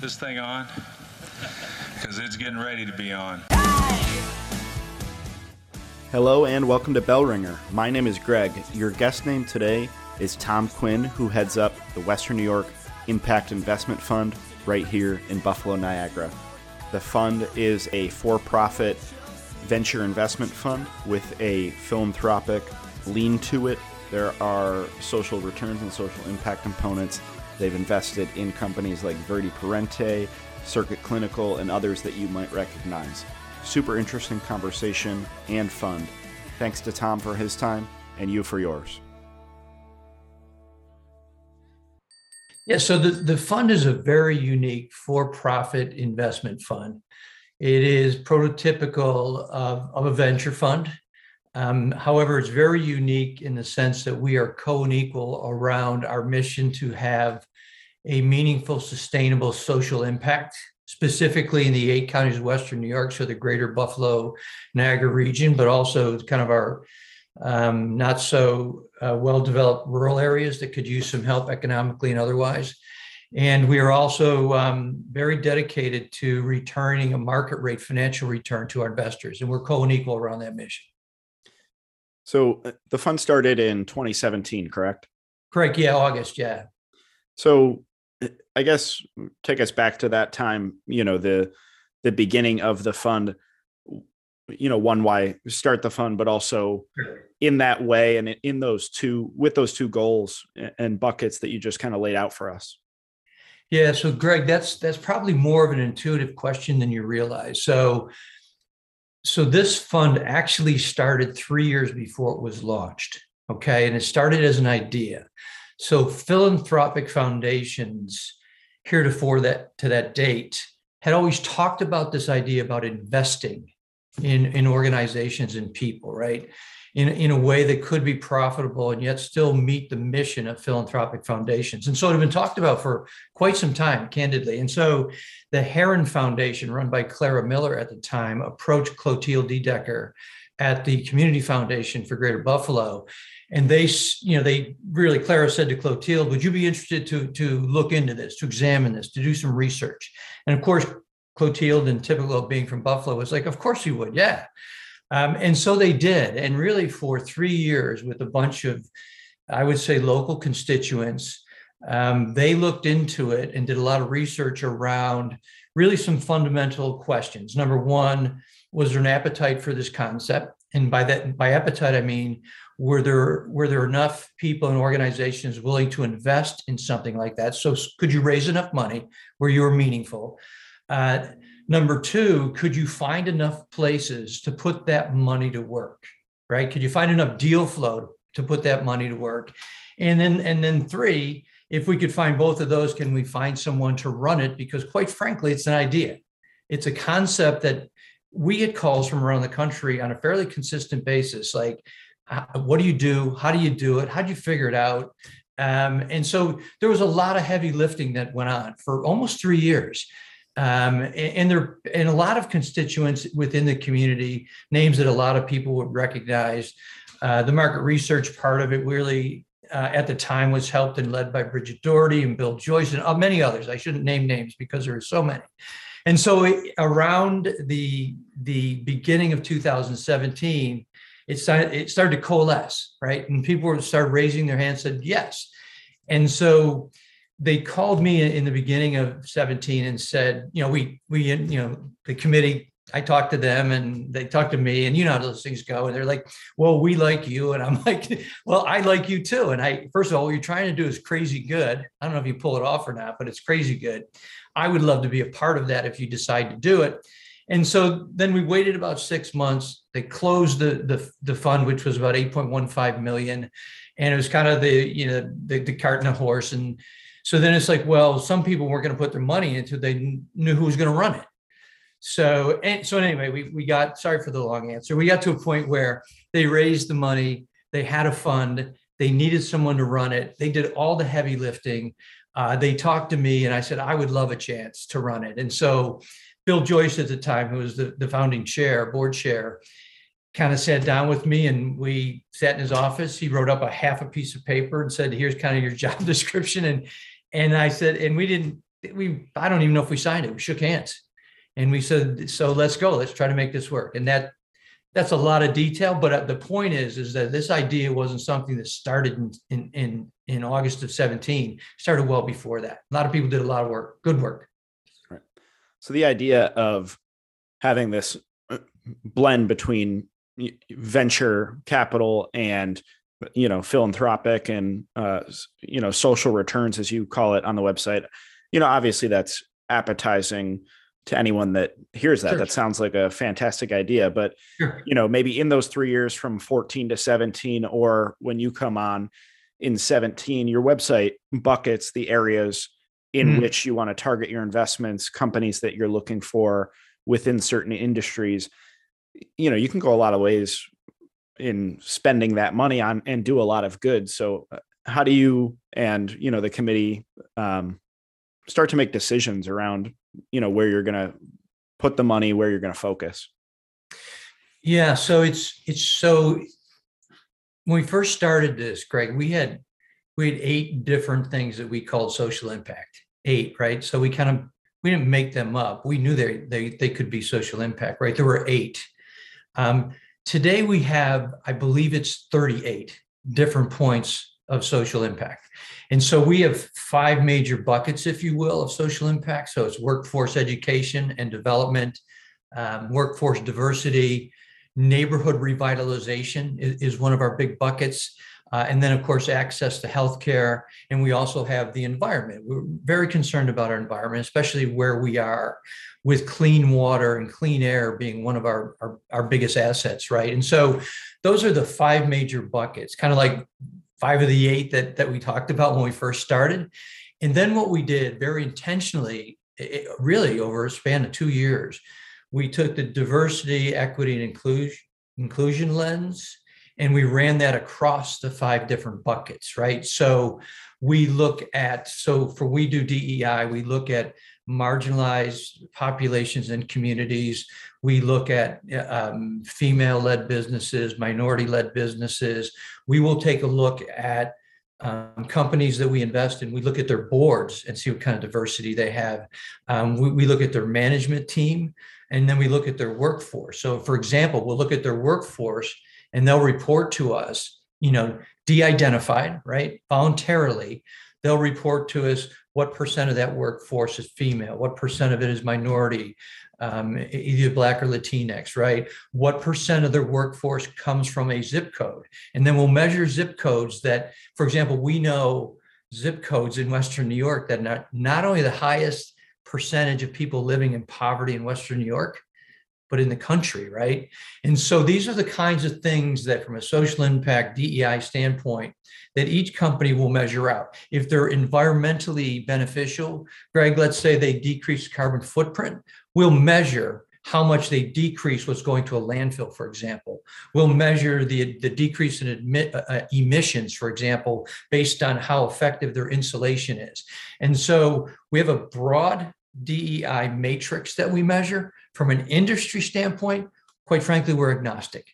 this thing on? Because it's getting ready to be on. Hello and welcome to Bell Ringer. My name is Greg. Your guest name today is Tom Quinn, who heads up the Western New York Impact Investment Fund right here in Buffalo, Niagara. The fund is a for profit venture investment fund with a philanthropic lean to it. There are social returns and social impact components. They've invested in companies like Viridi Parente, Circuit Clinical, and others that you might recognize. Super interesting conversation and fund. Thanks to Tom for his time and you for yours. Yeah, so the, the fund is a very unique for profit investment fund. It is prototypical of, of a venture fund. Um, however, it's very unique in the sense that we are co and equal around our mission to have a meaningful, sustainable social impact, specifically in the eight counties of Western New York, so the greater Buffalo, Niagara region, but also kind of our um, not so uh, well developed rural areas that could use some help economically and otherwise. And we are also um, very dedicated to returning a market rate financial return to our investors, and we're co and equal around that mission. So uh, the fund started in 2017, correct? Correct. Yeah, August. Yeah. So I guess take us back to that time, you know, the the beginning of the fund, you know, one why start the fund, but also in that way and in those two with those two goals and buckets that you just kind of laid out for us. Yeah, so Greg, that's that's probably more of an intuitive question than you realize. So so this fund actually started 3 years before it was launched. Okay, and it started as an idea. So philanthropic foundations heretofore that to that date had always talked about this idea about investing in, in organizations and people, right? In, in a way that could be profitable and yet still meet the mission of philanthropic foundations. And so it had been talked about for quite some time, candidly. And so the Heron Foundation, run by Clara Miller at the time, approached Clotilde Dedecker at the Community Foundation for Greater Buffalo and they you know they really clara said to clotilde would you be interested to to look into this to examine this to do some research? And of course clotilde and typical of being from buffalo was like of course you would yeah. Um, and so they did. And really for three years with a bunch of i would say local constituents um, they looked into it and did a lot of research around really some fundamental questions. Number one was there an appetite for this concept? And by that by appetite i mean were there were there enough people and organizations willing to invest in something like that? So could you raise enough money where you were meaningful? Uh, number two could you find enough places to put that money to work right? Could you find enough deal flow to put that money to work? And then and then three if we could find both of those can we find someone to run it? Because quite frankly it's an idea. It's a concept that we get calls from around the country on a fairly consistent basis like what do you do? How do you do it? How do you figure it out? Um, and so there was a lot of heavy lifting that went on for almost three years. Um, and, and, there and a lot of constituents within the community names that a lot of people would recognize. Uh, the market research part of it really uh, at the time was helped and led by Bridget Doherty and Bill Joyce and uh, many others. I shouldn't name names because there are so many. And so around the the beginning of 2017, it started it started to coalesce, right? And people started raising their hands, said yes. And so they called me in the beginning of 17 and said, you know, we we you know the committee. I talked to them and they talked to me, and you know how those things go. And they're like, "Well, we like you," and I'm like, "Well, I like you too." And I first of all, what you're trying to do is crazy good. I don't know if you pull it off or not, but it's crazy good. I would love to be a part of that if you decide to do it. And so then we waited about six months. They closed the the, the fund, which was about 8.15 million. And it was kind of the, you know, the, the cart and the horse. And so then it's like, well, some people weren't going to put their money into. They knew who was going to run it. So, and so anyway, we, we got, sorry for the long answer. We got to a point where they raised the money, they had a fund, they needed someone to run it. They did all the heavy lifting. Uh, they talked to me and I said, I would love a chance to run it. And so Bill Joyce at the time, who was the, the founding chair, board chair, kind of sat down with me and we sat in his office. He wrote up a half a piece of paper and said, here's kind of your job description. And and I said, and we didn't we I don't even know if we signed it. We shook hands, and we said, "So let's go. Let's try to make this work." And that that's a lot of detail. But uh, the point is, is that this idea wasn't something that started in in in, August of seventeen. It started well before that. A lot of people did a lot of work, good work. So the idea of having this uh, blend between venture capital and you know philanthropic and uh, you know social returns as you call it on the website you know obviously that's appetizing to anyone that hears that sure. that sounds like a fantastic idea but sure. you know maybe in those 3 years from 14 to 17 or when you come on in 17 your website buckets the areas in mm which you want to target your investments companies that you're looking for within certain industries. You know you can go a lot of ways in spending that money on and do a lot of good. So uh, how do you and you know the committee um, start to make decisions around you know where you're going to put the money where you're going to focus? Yeah so it's it's so when we first started this greg we had we had eight different things that we called social impact eight right so we kind of we didn't make them up we knew they they, they could be social impact right there were eight um, today we have, I believe it's 38 different points of social impact. And so we have five major buckets, if you will, of social impact. So it's workforce education and development, um, workforce diversity, neighborhood revitalization is, is, one of our big buckets. Uh, and then, of course, access to healthcare. And we also have the environment. We're very concerned about our environment, especially where we are with clean water and clean air being one of our, our, our biggest assets, right? And so those are the five major buckets, kind of like five of the eight that, that we talked about when we first started. And then what we did very intentionally, it, really over a span of two years, we took the diversity, equity, and inclusion, inclusion lens and we ran that across the five different buckets, right? So we look at, so for we do DEI, we look at marginalized populations and communities. We look at um, female led businesses, minority led businesses. We will take a look at um, companies that we invest in. We look at their boards and see what kind of diversity they have. Um, we, we look at their management team and then we look at their workforce. So, for example, we'll look at their workforce and they'll report to us, you know, de identified, right? Voluntarily. They'll report to us what percent of that workforce is female, what percent of it is minority, um, either Black or Latinx, right? What percent of their workforce comes from a zip code? And then we'll measure zip codes that, for example, we know zip codes in Western New York that not, not only the highest percentage of people living in poverty in Western New York, but in the country, right? And so these are the kinds of things that, from a social impact DEI standpoint, that each company will measure out. If they're environmentally beneficial, Greg, let's say they decrease carbon footprint, we'll measure how much they decrease what's going to a landfill, for example. We'll measure the, the decrease in admit, uh, uh emissions, for example, based on how effective their insulation is. And so we have a broad DEI matrix that we measure. From an industry standpoint, quite frankly, we're agnostic.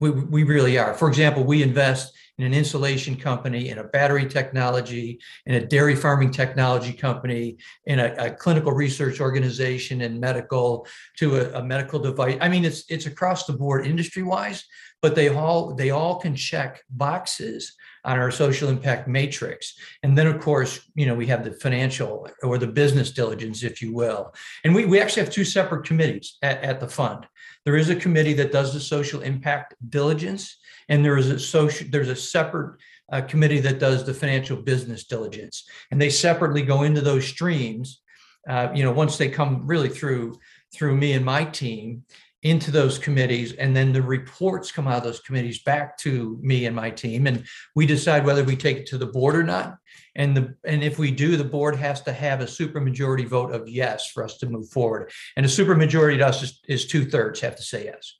We, we really are. For example, we invest in an insulation company, in a battery technology, in a dairy farming technology company, in a, a clinical research organization, in medical, to a, a medical device. I mean, it's it's across the board industry wise, but they all they all can check boxes on our social impact matrix. And then, of course, you know, we have the financial or the business diligence, if you will. And we, we actually have two separate committees at, at the fund. There is a committee that does the social impact diligence, and there is a social, there's a separate uh, committee that does the financial business diligence. And they separately go into those streams, uh, you know, once they come really through through me and my team into those committees and then the reports come out of those committees back to me and my team and we decide whether we take it to the board or not. And the and if we do the board has to have a supermajority vote of yes for us to move forward. And a supermajority to us is, is two-thirds have to say yes.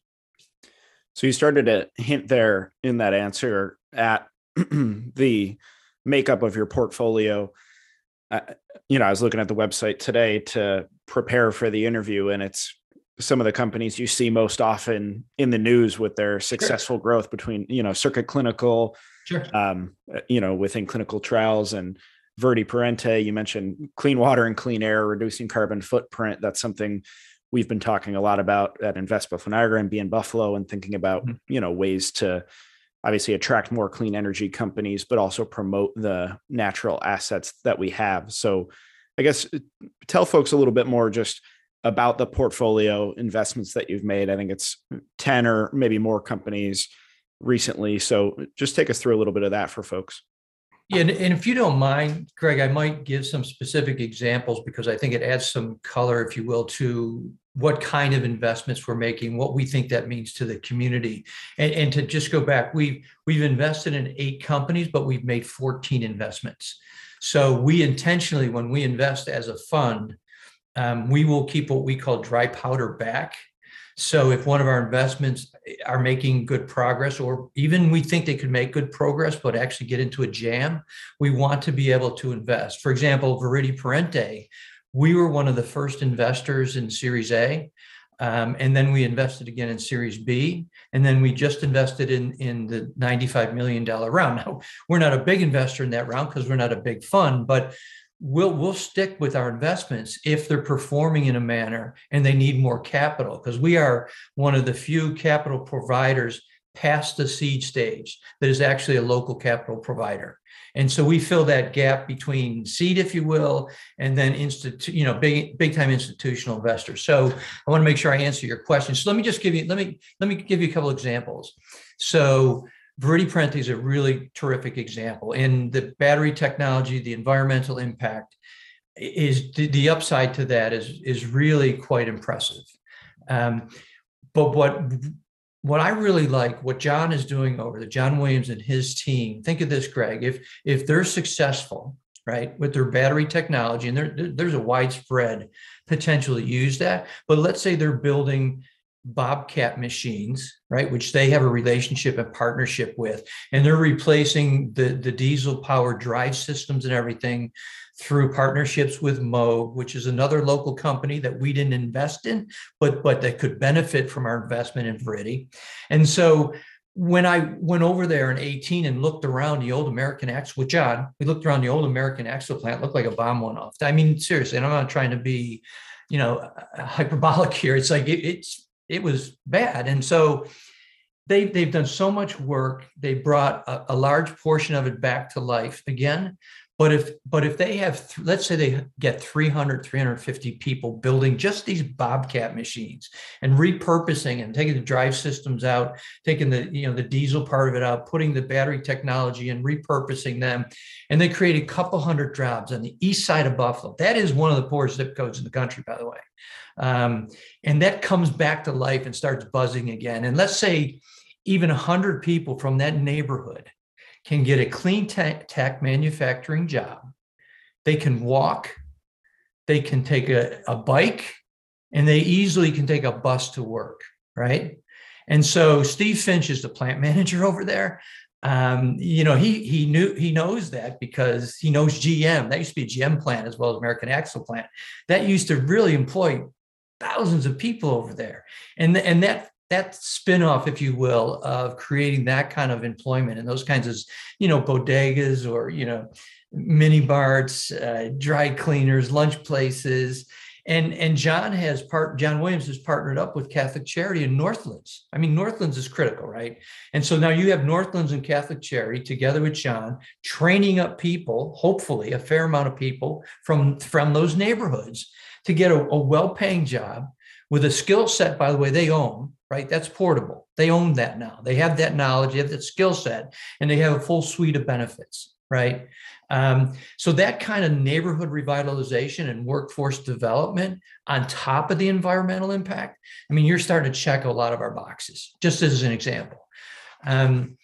So you started to hint there in that answer at the makeup of your portfolio. Uh, you know i was looking at the website today to prepare for the interview and it's some of the companies you see most often in the news with their successful sure. growth between you know circuit clinical sure. um, you know within clinical trials and Viridi Parente, you mentioned clean water and clean air, reducing carbon footprint. That's something we've been talking a lot about at Invest Buffalo Niagara and Be in Buffalo and thinking about, mm-hmm. you know, ways to obviously attract more clean energy companies, but also promote the natural assets that we have. So I guess uh, tell folks a little bit more just about the portfolio investments that you've made. I think it's 10 or maybe more companies recently. So just take us through a little bit of that for folks. Yeah, and, if you don't mind, Greg, I might give some specific examples because I think it adds some color, if you will, to what kind of investments we're making, what we think that means to the community. And, and to just go back, we've we've invested in eight companies, but we've made 14 investments. So we intentionally, when we invest as a fund, um, we will keep what we call dry powder back. So if one of our investments are making good progress, or even we think they could make good progress, but actually get into a jam, we want to be able to invest. For example, Viridi Parente, we were one of the first investors in Series A. Um, and then we invested again in Series B, and then we just invested in in the $95 million round. Now we're not a big investor in that round because we're not a big fund, but we'll we'll stick with our investments if they're performing in a manner and they need more capital because we are one of the few capital providers past the seed stage that is actually a local capital provider. And so we fill that gap between seed, if you will, and then institute, you know, big, big time institutional investors. So I want to make sure I answer your question. So let me just give you, let me, let me give you a couple examples. So Viridi Parente is a really terrific example. And the battery technology, the environmental impact is the, the upside to that is, is really quite impressive. Um, but what what I really like, what John is doing over the John Williams and his team, think of this, Greg, if if they're successful, right, with their battery technology, and there, there's a widespread potential to use that, but let's say they're building Bobcat machines, right, which they have a relationship and partnership with, and they're replacing the, the diesel powered drive systems and everything through partnerships with Moog, which is another local company that we didn't invest in, but but that could benefit from our investment in Viridi. And so when I went over there in 18 and looked around the old American Axle with John, we looked around the old American Axle plant, looked like a bomb went off. I mean, seriously, and I'm not trying to be, you know, hyperbolic here. It's like it, it's it was bad. And so they, they've done so much work. They brought a, a large portion of it back to life again. But if but if they have th- let's say they get 300 350 people building just these bobcat machines and repurposing and taking the drive systems out taking the you know the diesel part of it out putting the battery technology and repurposing them and they create a couple hundred jobs on the east side of buffalo. That is one of the poorest zip codes in the country by the way. Um, and that comes back to life and starts buzzing again. And let's say even 100 people from that neighborhood can get a clean tech, manufacturing job. They can walk, they can take a, a bike, and they easily can take a bus to work, right? And so Steve Finch is the plant manager over there. Um, you know, he he knew he knows that because he knows GM. That used to be GM plant as well as American Axle plant. That used to really employ thousands of people over there. And, and that that spin-off, if you will, of creating that kind of employment and those kinds of, you know, bodegas or, you know, mini barts, uh, dry cleaners, lunch places. And, and John has part, John Williams has partnered up with Catholic Charity in Northlands. I mean, Northlands is critical, right? And so now you have Northlands and Catholic Charity together with John, training up people, hopefully a fair amount of people from, from those neighborhoods to get a, a well-paying job with a skill set, by the way, they own right? That's portable. They own that now. They have that knowledge, they have that skill set, and they have a full suite of benefits, right? Um, so that kind of neighborhood revitalization and workforce development on top of the environmental impact, I mean, you're starting to check a lot of our boxes, just as an example. Um,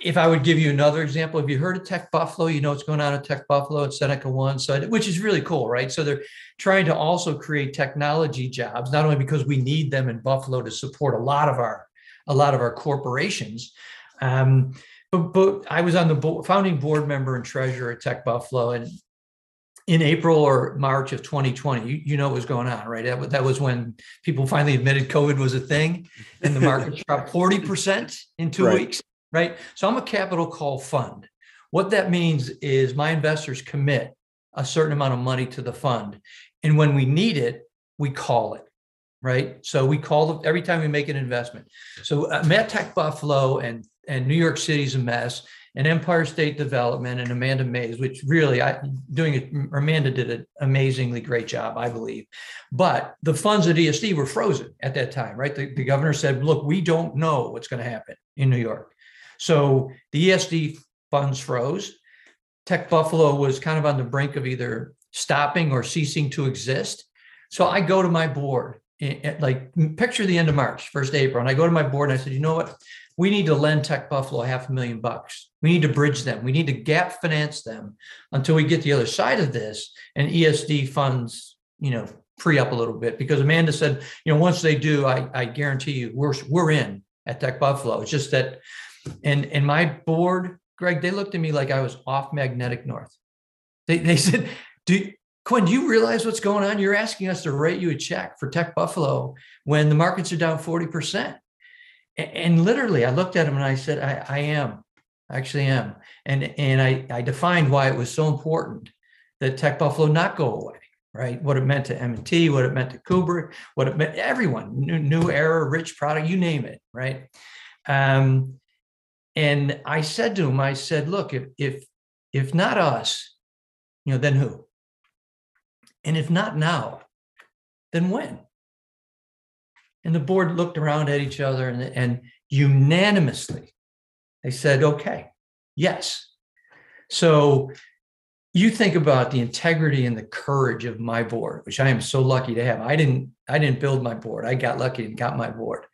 if I would give you another example, if you heard of Tech Buffalo? You know what's going on at Tech Buffalo at Seneca One, so which is really cool, right? So they're trying to also create technology jobs, not only because we need them in Buffalo to support a lot of our a lot of our corporations. Um, but, but I was on the bo- founding board member and treasurer at Tech Buffalo, and in April or March of 2020, you, you know what was going on, right? That, that was when people finally admitted COVID was a thing, and the market dropped 40% in two right. weeks right? So I'm a capital call fund. what that means is my investors commit a certain amount of money to the fund. And when we need it, we call it, right? So we call it every time we make an investment. So uh, Buffalo and, and New York City's a mess and Empire State Development and Amanda Mays, which really I doing it, Amanda did an amazingly great job, I believe. But the funds at ESD were frozen at that time, right? The, the governor said, look, we don't know what's going to happen in New York. So the ESD funds froze. Tech Buffalo was kind of on the brink of either stopping or ceasing to exist. So I go to my board, eh, eh, like picture the end of March, first April, and I go to my board and I said, you know what? We need to lend Tech Buffalo half a million bucks. We need to bridge them. We need to gap finance them until we get the other side of this and ESD funds, you know, free up a little bit. Because Amanda said, you know, once they do, I, I guarantee you, we're we're in at Tech Buffalo. It's just that, and and my board Greg, they looked at me like I was off magnetic north. They, they said, do, Quinn, do you realize what's going on? You're asking us to write you a check for Tech Buffalo when the markets are down 40%. And, literally, I looked at him and I said, I, I am. I actually am. And, and I, I defined why it was so important that Tech Buffalo not go away, right? What it meant to M&T, what it meant to CUBRC, what it meant everyone, new, new era, rich product, you name it, right? Um, and I said to him, I said, look, if if if not us, you know, then who? And if not now, then when? And the board looked around at each other and, and unanimously they said, okay, yes. So you think about the integrity and the courage of my board, which I am so lucky to have. I didn't I didn't build my board. I got lucky and got my board.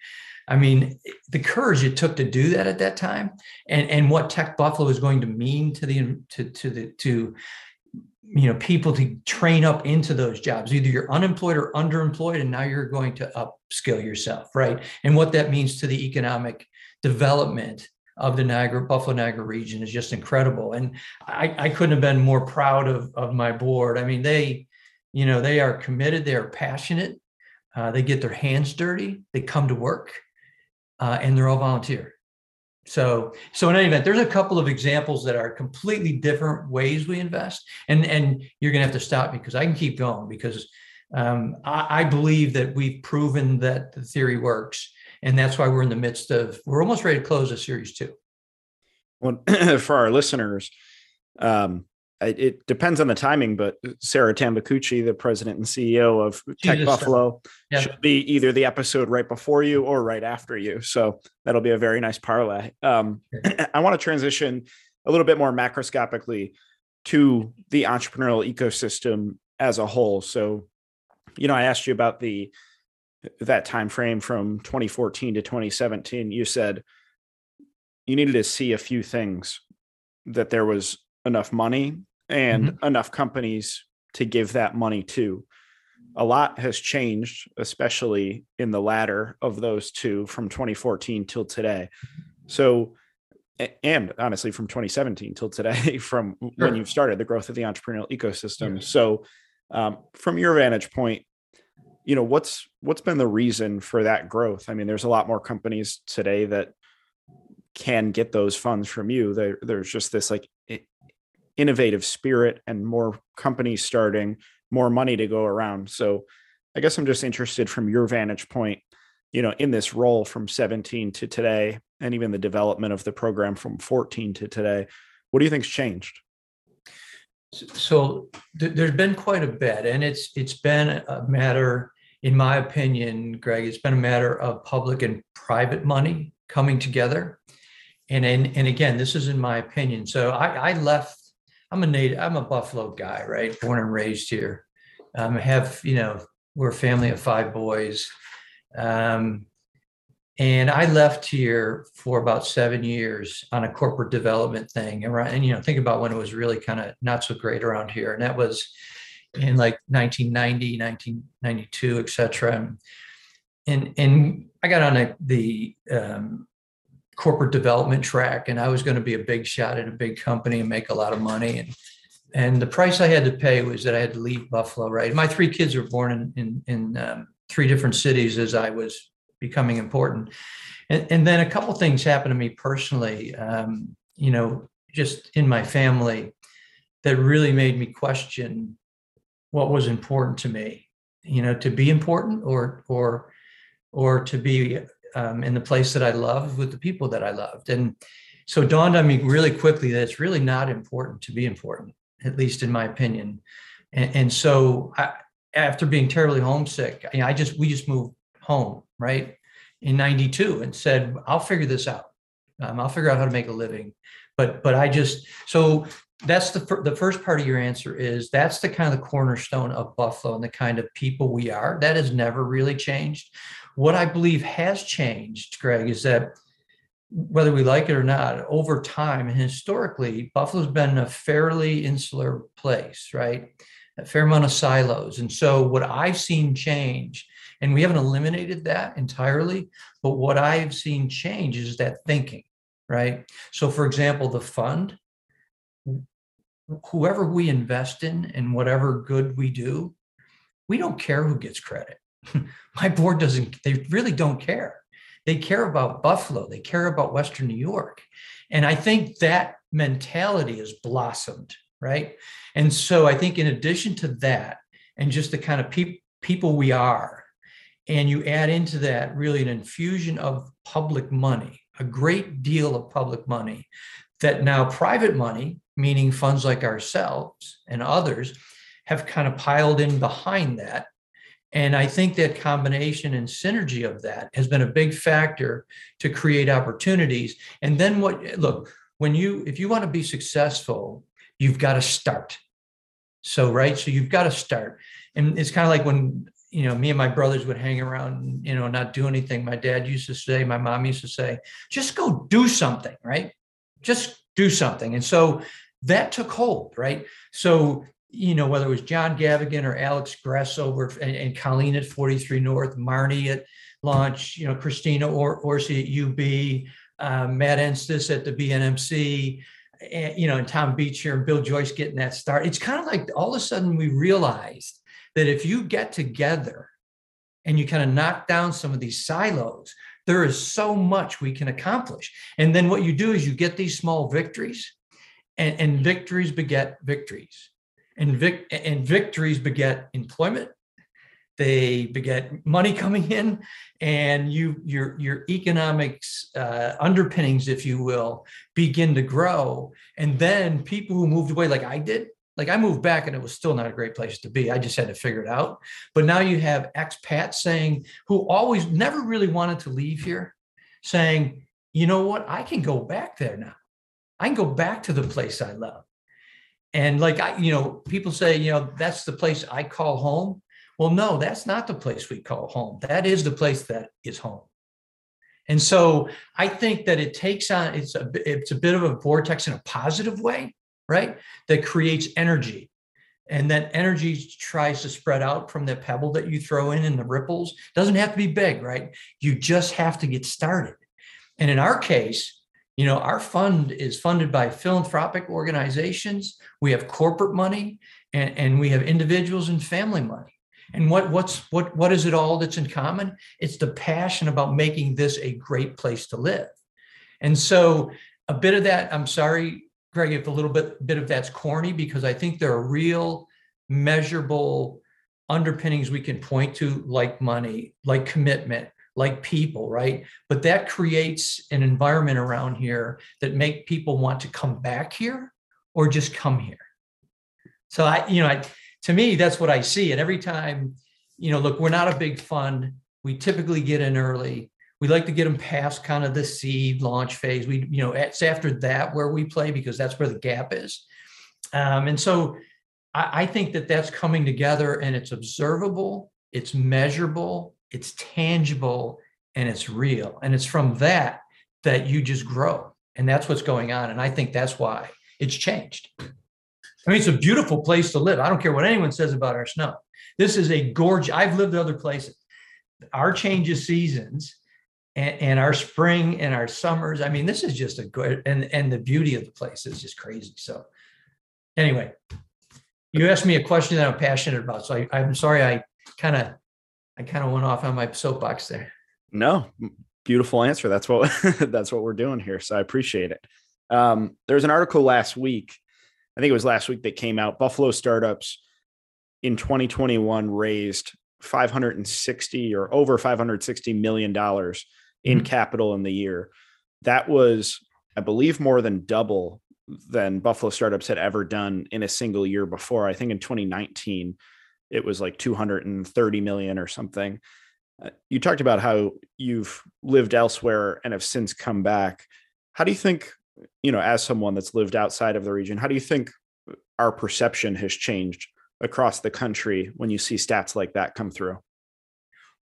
I mean, the courage it took to do that at that time, and and what Tech Buffalo is going to mean to the to to the to you know people to train up into those jobs. Either you're unemployed or underemployed, and now you're going to upskill yourself, right? And what that means to the economic development of the Niagara Buffalo Niagara region is just incredible. And I, I couldn't have been more proud of of my board. I mean, they you know they are committed, they are passionate. Uh, they get their hands dirty. They come to work uh, and they're all volunteer. So, so in any event, there's a couple of examples that are completely different ways we invest, and and you're gonna have to stop me because I can keep going because um, I, I believe that we've proven that the theory works, and that's why we're in the midst of we're almost ready to close a series two. Well, for our listeners, um, it depends on the timing, but Sarah Tambacucci, the president and CEO of Tech Buffalo, yeah. should be either the episode right before you or right after you. So that'll be a very nice parlay. Um, I want to transition a little bit more macroscopically to the entrepreneurial ecosystem as a whole. So, you know, I asked you about the that time frame from 2014 to 2017. You said you needed to see a few things that there was enough money and mm-hmm. enough companies to give that money to. A lot has changed, especially in the latter of those two from 2014 till today. So, and honestly, from 2017 till today, from sure. when you've started the growth of the entrepreneurial ecosystem. So, um, from your vantage point, you know what's what's been the reason for that growth? I mean, there's a lot more companies today that can get those funds from you. There, there's just this like innovative spirit and more companies starting, more money to go around. So I guess I'm just interested from your vantage point, you know, in this role from 17 to today, and even the development of the program from 14 to today. What do you think's changed? So th- there's been quite a bit, and it's it's been a matter, in my opinion, Greg. It's been a matter of public and private money coming together, and and, and again, this is in my opinion. So I, I left I'm a native, I'm a Buffalo guy, right? Born and raised here. Um, have, you know, we're a family of five boys. Um, and I left here for about seven years on a corporate development thing. And, and you know, think about when it was really kind of not so great around here. And that was in like 1990, 1992, et cetera. And, and I got on a, the um, corporate development track and I was going to be a big shot at a big company and make a lot of money. And and the price I had to pay was that I had to leave Buffalo. Right, my three kids were born in in, in um, three different cities as I was becoming important. And, and then a couple things happened to me personally. Um, you know, just in my family that really made me question what was important to me you know to be important or or or to be um, in the place that i loved with the people that i loved. And so it dawned on me really quickly that it's really not important to be important at least in my opinion. And, and so I, after being terribly homesick I, I just we just moved home right in 92 and said i'll figure this out. Um, i'll figure out how to make a living. But but i just so that's the fir- the first part of your answer is that's the kind of the cornerstone of buffalo and the kind of people we are. That has never really changed what i believe has changed greg is that whether we like it or not over time and historically buffalo's been a fairly insular place right? A fair amount of silos. And so what i've seen change and we haven't eliminated that entirely but what i've seen change is that thinking right? So for example the fund whoever we invest in and whatever good we do, we don't care who gets credit. My board doesn't, they really don't care. They care about Buffalo, they care about Western New York. And I think that mentality has blossomed, right? And so I think in addition to that, and just the kind of pe- people we are, and you add into that really an infusion of public money, a great deal of public money that now private money meaning funds like ourselves and others, have kind of piled in behind that. And I think that combination and synergy of that has been a big factor to create opportunities. And then what, look, when you, if you want to be successful, you've got to start. So, right. So you've got to start. And it's kind of like when, you know, me and my brothers would hang around, you know, not do anything. My dad used to say, my mom used to say, just go do something, right? Just do something. And so that took hold, right? So, you know, whether it was John Gavigan or Alex Gress over and, and Colleen at 43 North, Marnie at launch, you know, Christina or Orsi at UB, um, Matt Enstice at the BNMC, and, you know, and Tom Beecher and Bill Joyce getting that start. It's kind of like all of a sudden we realized that if you get together and you kind of knock down some of these silos, there is so much we can accomplish. And then what you do is you get these small victories and, and victories beget victories and vic and victories beget employment. They beget money coming in and you your your economics uh, underpinnings if you will begin to grow. And then people who moved away like i did like i moved back and it was still not a great place to be. I just had to figure it out. But now you have expats saying who always never really wanted to leave here saying you know what? I can go back there now. I can go back to the place I love. And like I, you know, people say, you know, that's the place I call home. Well, no, that's not the place we call home. That is the place that is home. And so I think that it takes on it's a it's a bit of a vortex in a positive way, right? That creates energy. And that energy tries to spread out from the pebble that you throw in and the ripples. Doesn't have to be big, right? You just have to get started. And in our case, you know, our fund is funded by philanthropic organizations. We have corporate money and, and we have individuals and family money. And what what's what what is it all that's in common? It's the passion about making this a great place to live. And so a bit of that, I'm sorry, Greg, if a little bit bit of that's corny, because I think there are real measurable underpinnings we can point to, like money, like commitment, like people, right? But that creates an environment around here that make people want to come back here or just come here. So I, you know, I, to me, that's what I see. And every time, you know, look, we're not a big fund. We typically get in early. We like to get them past kind of the seed launch phase. We, you know, it's after that where we play because that's where the gap is. Um, and so I, I think that that's coming together and it's observable, it's measurable, it's tangible and it's real. And it's from that that you just grow. And that's what's going on. And I think that's why it's changed. I mean, it's a beautiful place to live. I don't care what anyone says about our snow. This is a gorgeous, I've lived other places. Our change of seasons and, and, our spring and our summers. I mean, this is just a good, and, and the beauty of the place is just crazy. So, anyway, you asked me a question that I'm passionate about. So I, I'm sorry I kind of I kind of went off on my soapbox there. No, beautiful answer. That's what that's what we're doing here. So I appreciate it. Um, there was an article last week. I think it was last week that came out. Buffalo startups in 2021 raised 560 or over 560 million dollars in Mhm. capital in the year. That was, I believe, more than double than Buffalo startups had ever done in a single year before. I think in 2019 it was like 230 million or something. Uh, You talked about how you've lived elsewhere and have since come back. How do you think, you know, as someone that's lived outside of the region, how do you think our perception has changed across the country when you see stats like that come through?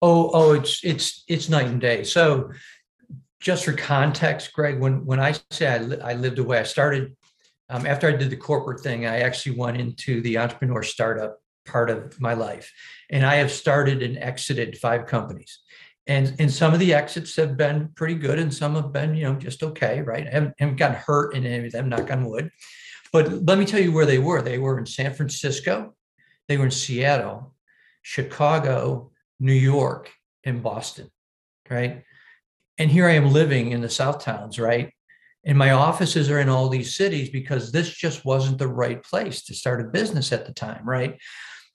Oh, oh, it's it's it's night and day. So, just for context, Greg, when when I say I, li- I lived away, I started um, after I did the corporate thing. I actually went into the entrepreneur startup part of my life, and I have started and exited five companies. And and some of the exits have been pretty good, and some have been you know just okay, right? I haven't, haven't gotten hurt in any of them, knock on wood. But let me tell you where they were. They were in San Francisco, they were in Seattle, Chicago, New York, and Boston, right? And here I am living in the South Towns, right? And my offices are in all these cities because this just wasn't the right place to start a business at the time, right?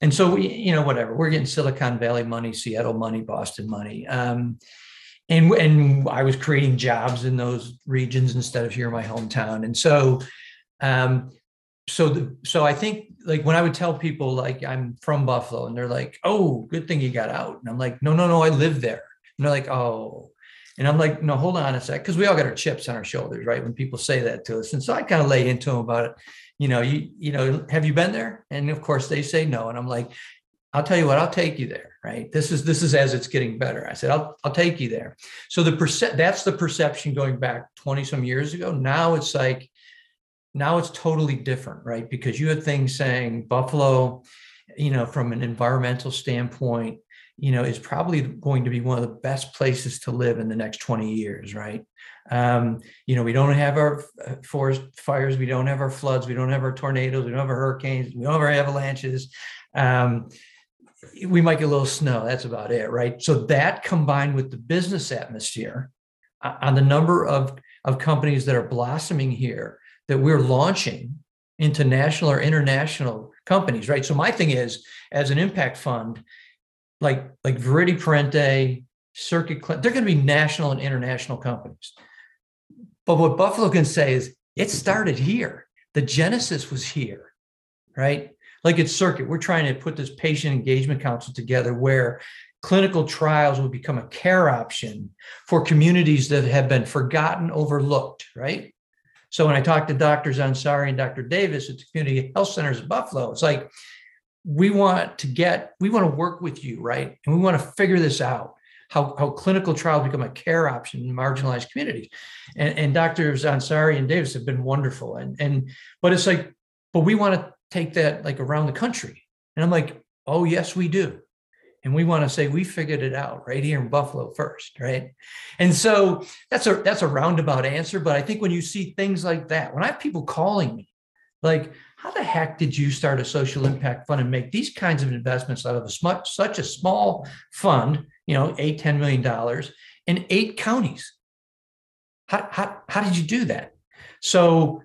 And so we, you know, whatever, we're getting Silicon Valley money, Seattle money, Boston money. Um, and, and I was creating jobs in those regions instead of here in my hometown. And so um, so the, so I think like when I would tell people like I'm from Buffalo and they're like, "Oh, good thing you got out," and I'm like, "No, no, no, I live there," and they're like, "Oh," and I'm like, "No, hold on a sec," because we all got our chips on our shoulders, right? When people say that to us, and so I kind of lay into them about it. You know, you you know, have you been there? And of course they say no, and I'm like, I'll tell you what, I'll take you there, right? This is this is as it's getting better. I said, I'll I'll take you there. So the percent that's the perception going back 20 some years ago. Now it's like now it's totally different, right? Because you have things saying Buffalo, you know, from an environmental standpoint, you know, is probably going to be one of the best places to live in the next 20 years, right? Um, you know, we don't have our uh, forest fires, we don't have our floods, we don't have our tornadoes, we don't have our hurricanes, we don't have our avalanches. Um, we might get a little snow. That's about it, right? So that combined with the business atmosphere uh, on the number of of companies that are blossoming here that we're launching into national or international companies, right? So my thing is, as an impact fund, like like Viridi Parente, Circuit, they're going to be national and international companies. But what Buffalo can say is, it started here. The genesis was here, right? Like at Circuit, we're trying to put this patient engagement council together where clinical trials will become a care option for communities that have been forgotten, overlooked, right? So when I talk to Doctors Ansari and Dr. Davis at the community health centers of Buffalo, it's like we want to get, we want to work with you, right? And we want to figure this out. How, how clinical trials become a care option in marginalized communities. And, and Doctors Ansari and Davis have been wonderful. And, and but it's like, but we want to take that like around the country. And I'm like, oh yes, we do. And we want to say we figured it out right here in Buffalo first, right? And so that's a that's a roundabout answer, but I think when you see things like that, when I have people calling me, like, how the heck did you start a social impact fund and make these kinds of investments out of a such a small fund, you know, eight, $10 million in eight counties? How, how, how did you do that? So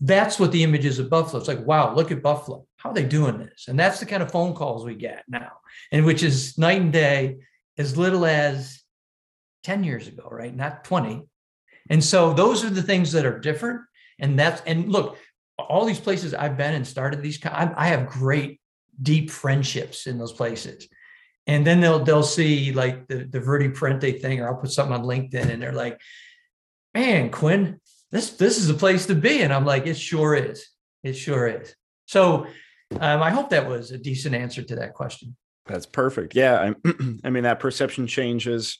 that's what the image is of Buffalo. It's like, wow, look at Buffalo. How are they doing this? And that's the kind of phone calls we get now, and which is night and day, as little as 10 years ago, right? Not 20. And so those are the things that are different. And that's, and look, all these places I've been and started these, I, I have great, deep friendships in those places. And then they'll they'll see like the the Viridi Parente thing, or I'll put something on LinkedIn, and they're like, "Man, Quinn, this this is a place to be." And I'm like, "It sure is. It sure is." So, um, I hope that was a decent answer to that question. That's perfect. Yeah, I, I mean that perception changes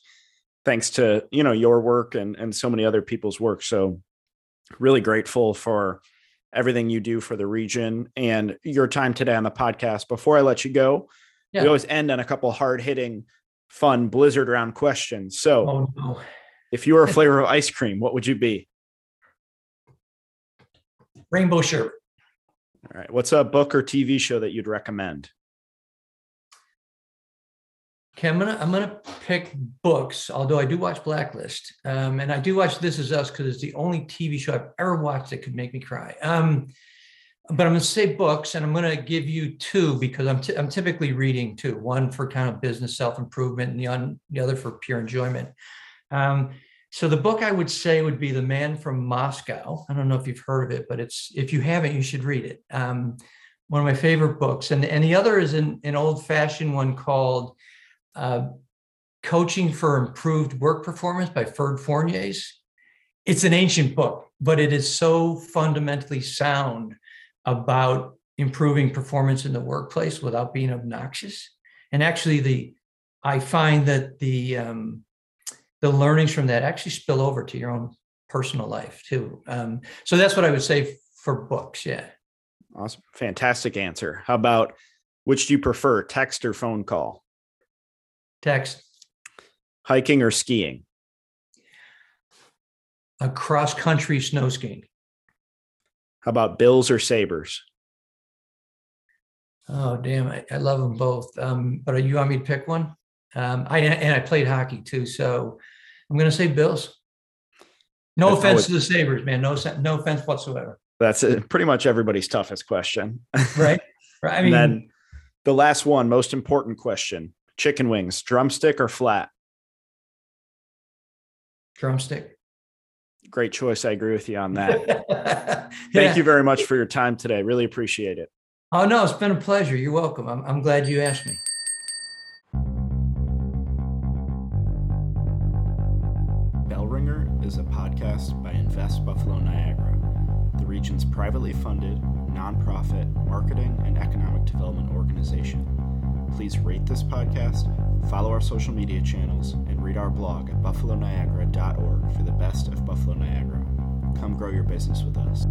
thanks to you know your work and and so many other people's work. So really grateful for everything you do for the region and your time today on the podcast. Before I let you go, Yeah. we always end on a couple hard hitting, fun blizzard round questions. So Oh no, if you were a flavor of ice cream, what would you be? rainbow sherbet. All right. What's a book or TV show that you'd recommend? Okay, I'm gonna I'm gonna pick books. Although I do watch Blacklist, um, and I do watch This Is Us because it's the only TV show I've ever watched that could make me cry. Um, but I'm gonna say books, and I'm gonna give you two because I'm t- I'm typically reading two. One for kind of business self improvement, and the, the other for pure enjoyment. Um, so the book I would say would be The Man from Moscow. I don't know if you've heard of it, but it's if you haven't, you should read it. Um, one of my favorite books, and and the other is an, an old fashioned one called uh, Coaching for Improved Work Performance by Ferd Fournies. It's an ancient book, but it is so fundamentally sound about improving performance in the workplace without being obnoxious. And actually, the I find that the um, the learnings from that actually spill over to your own personal life too. Um, so that's what I would say for books. Yeah. Awesome. Fantastic answer. How about which do you prefer, text or phone call? Text. Hiking or skiing? A cross country snow skiing. How about Bills or Sabres? Oh, damn. I, I love them both. Um, but you want me to pick one? Um, I and I played hockey too, so I'm going to say Bills. No That's offense always- to the Sabres, man. No, no offense whatsoever. That's uh, pretty much everybody's toughest question. Right? right. I and mean, then the last one, most important question chicken wings, drumstick or flat? drumstick. Great choice. I agree with you on that. Thank Thank you very much for your time today. Really appreciate it. Oh no, it's been a pleasure. You're welcome. I'm, I'm glad you asked me. Bellringer is a podcast by Invest Buffalo Niagara, the region's privately funded, nonprofit marketing and economic development organization. Please rate this podcast, follow our social media channels, and read our blog at buffaloniagara.org for the best of Buffalo Niagara. Come grow your business with us.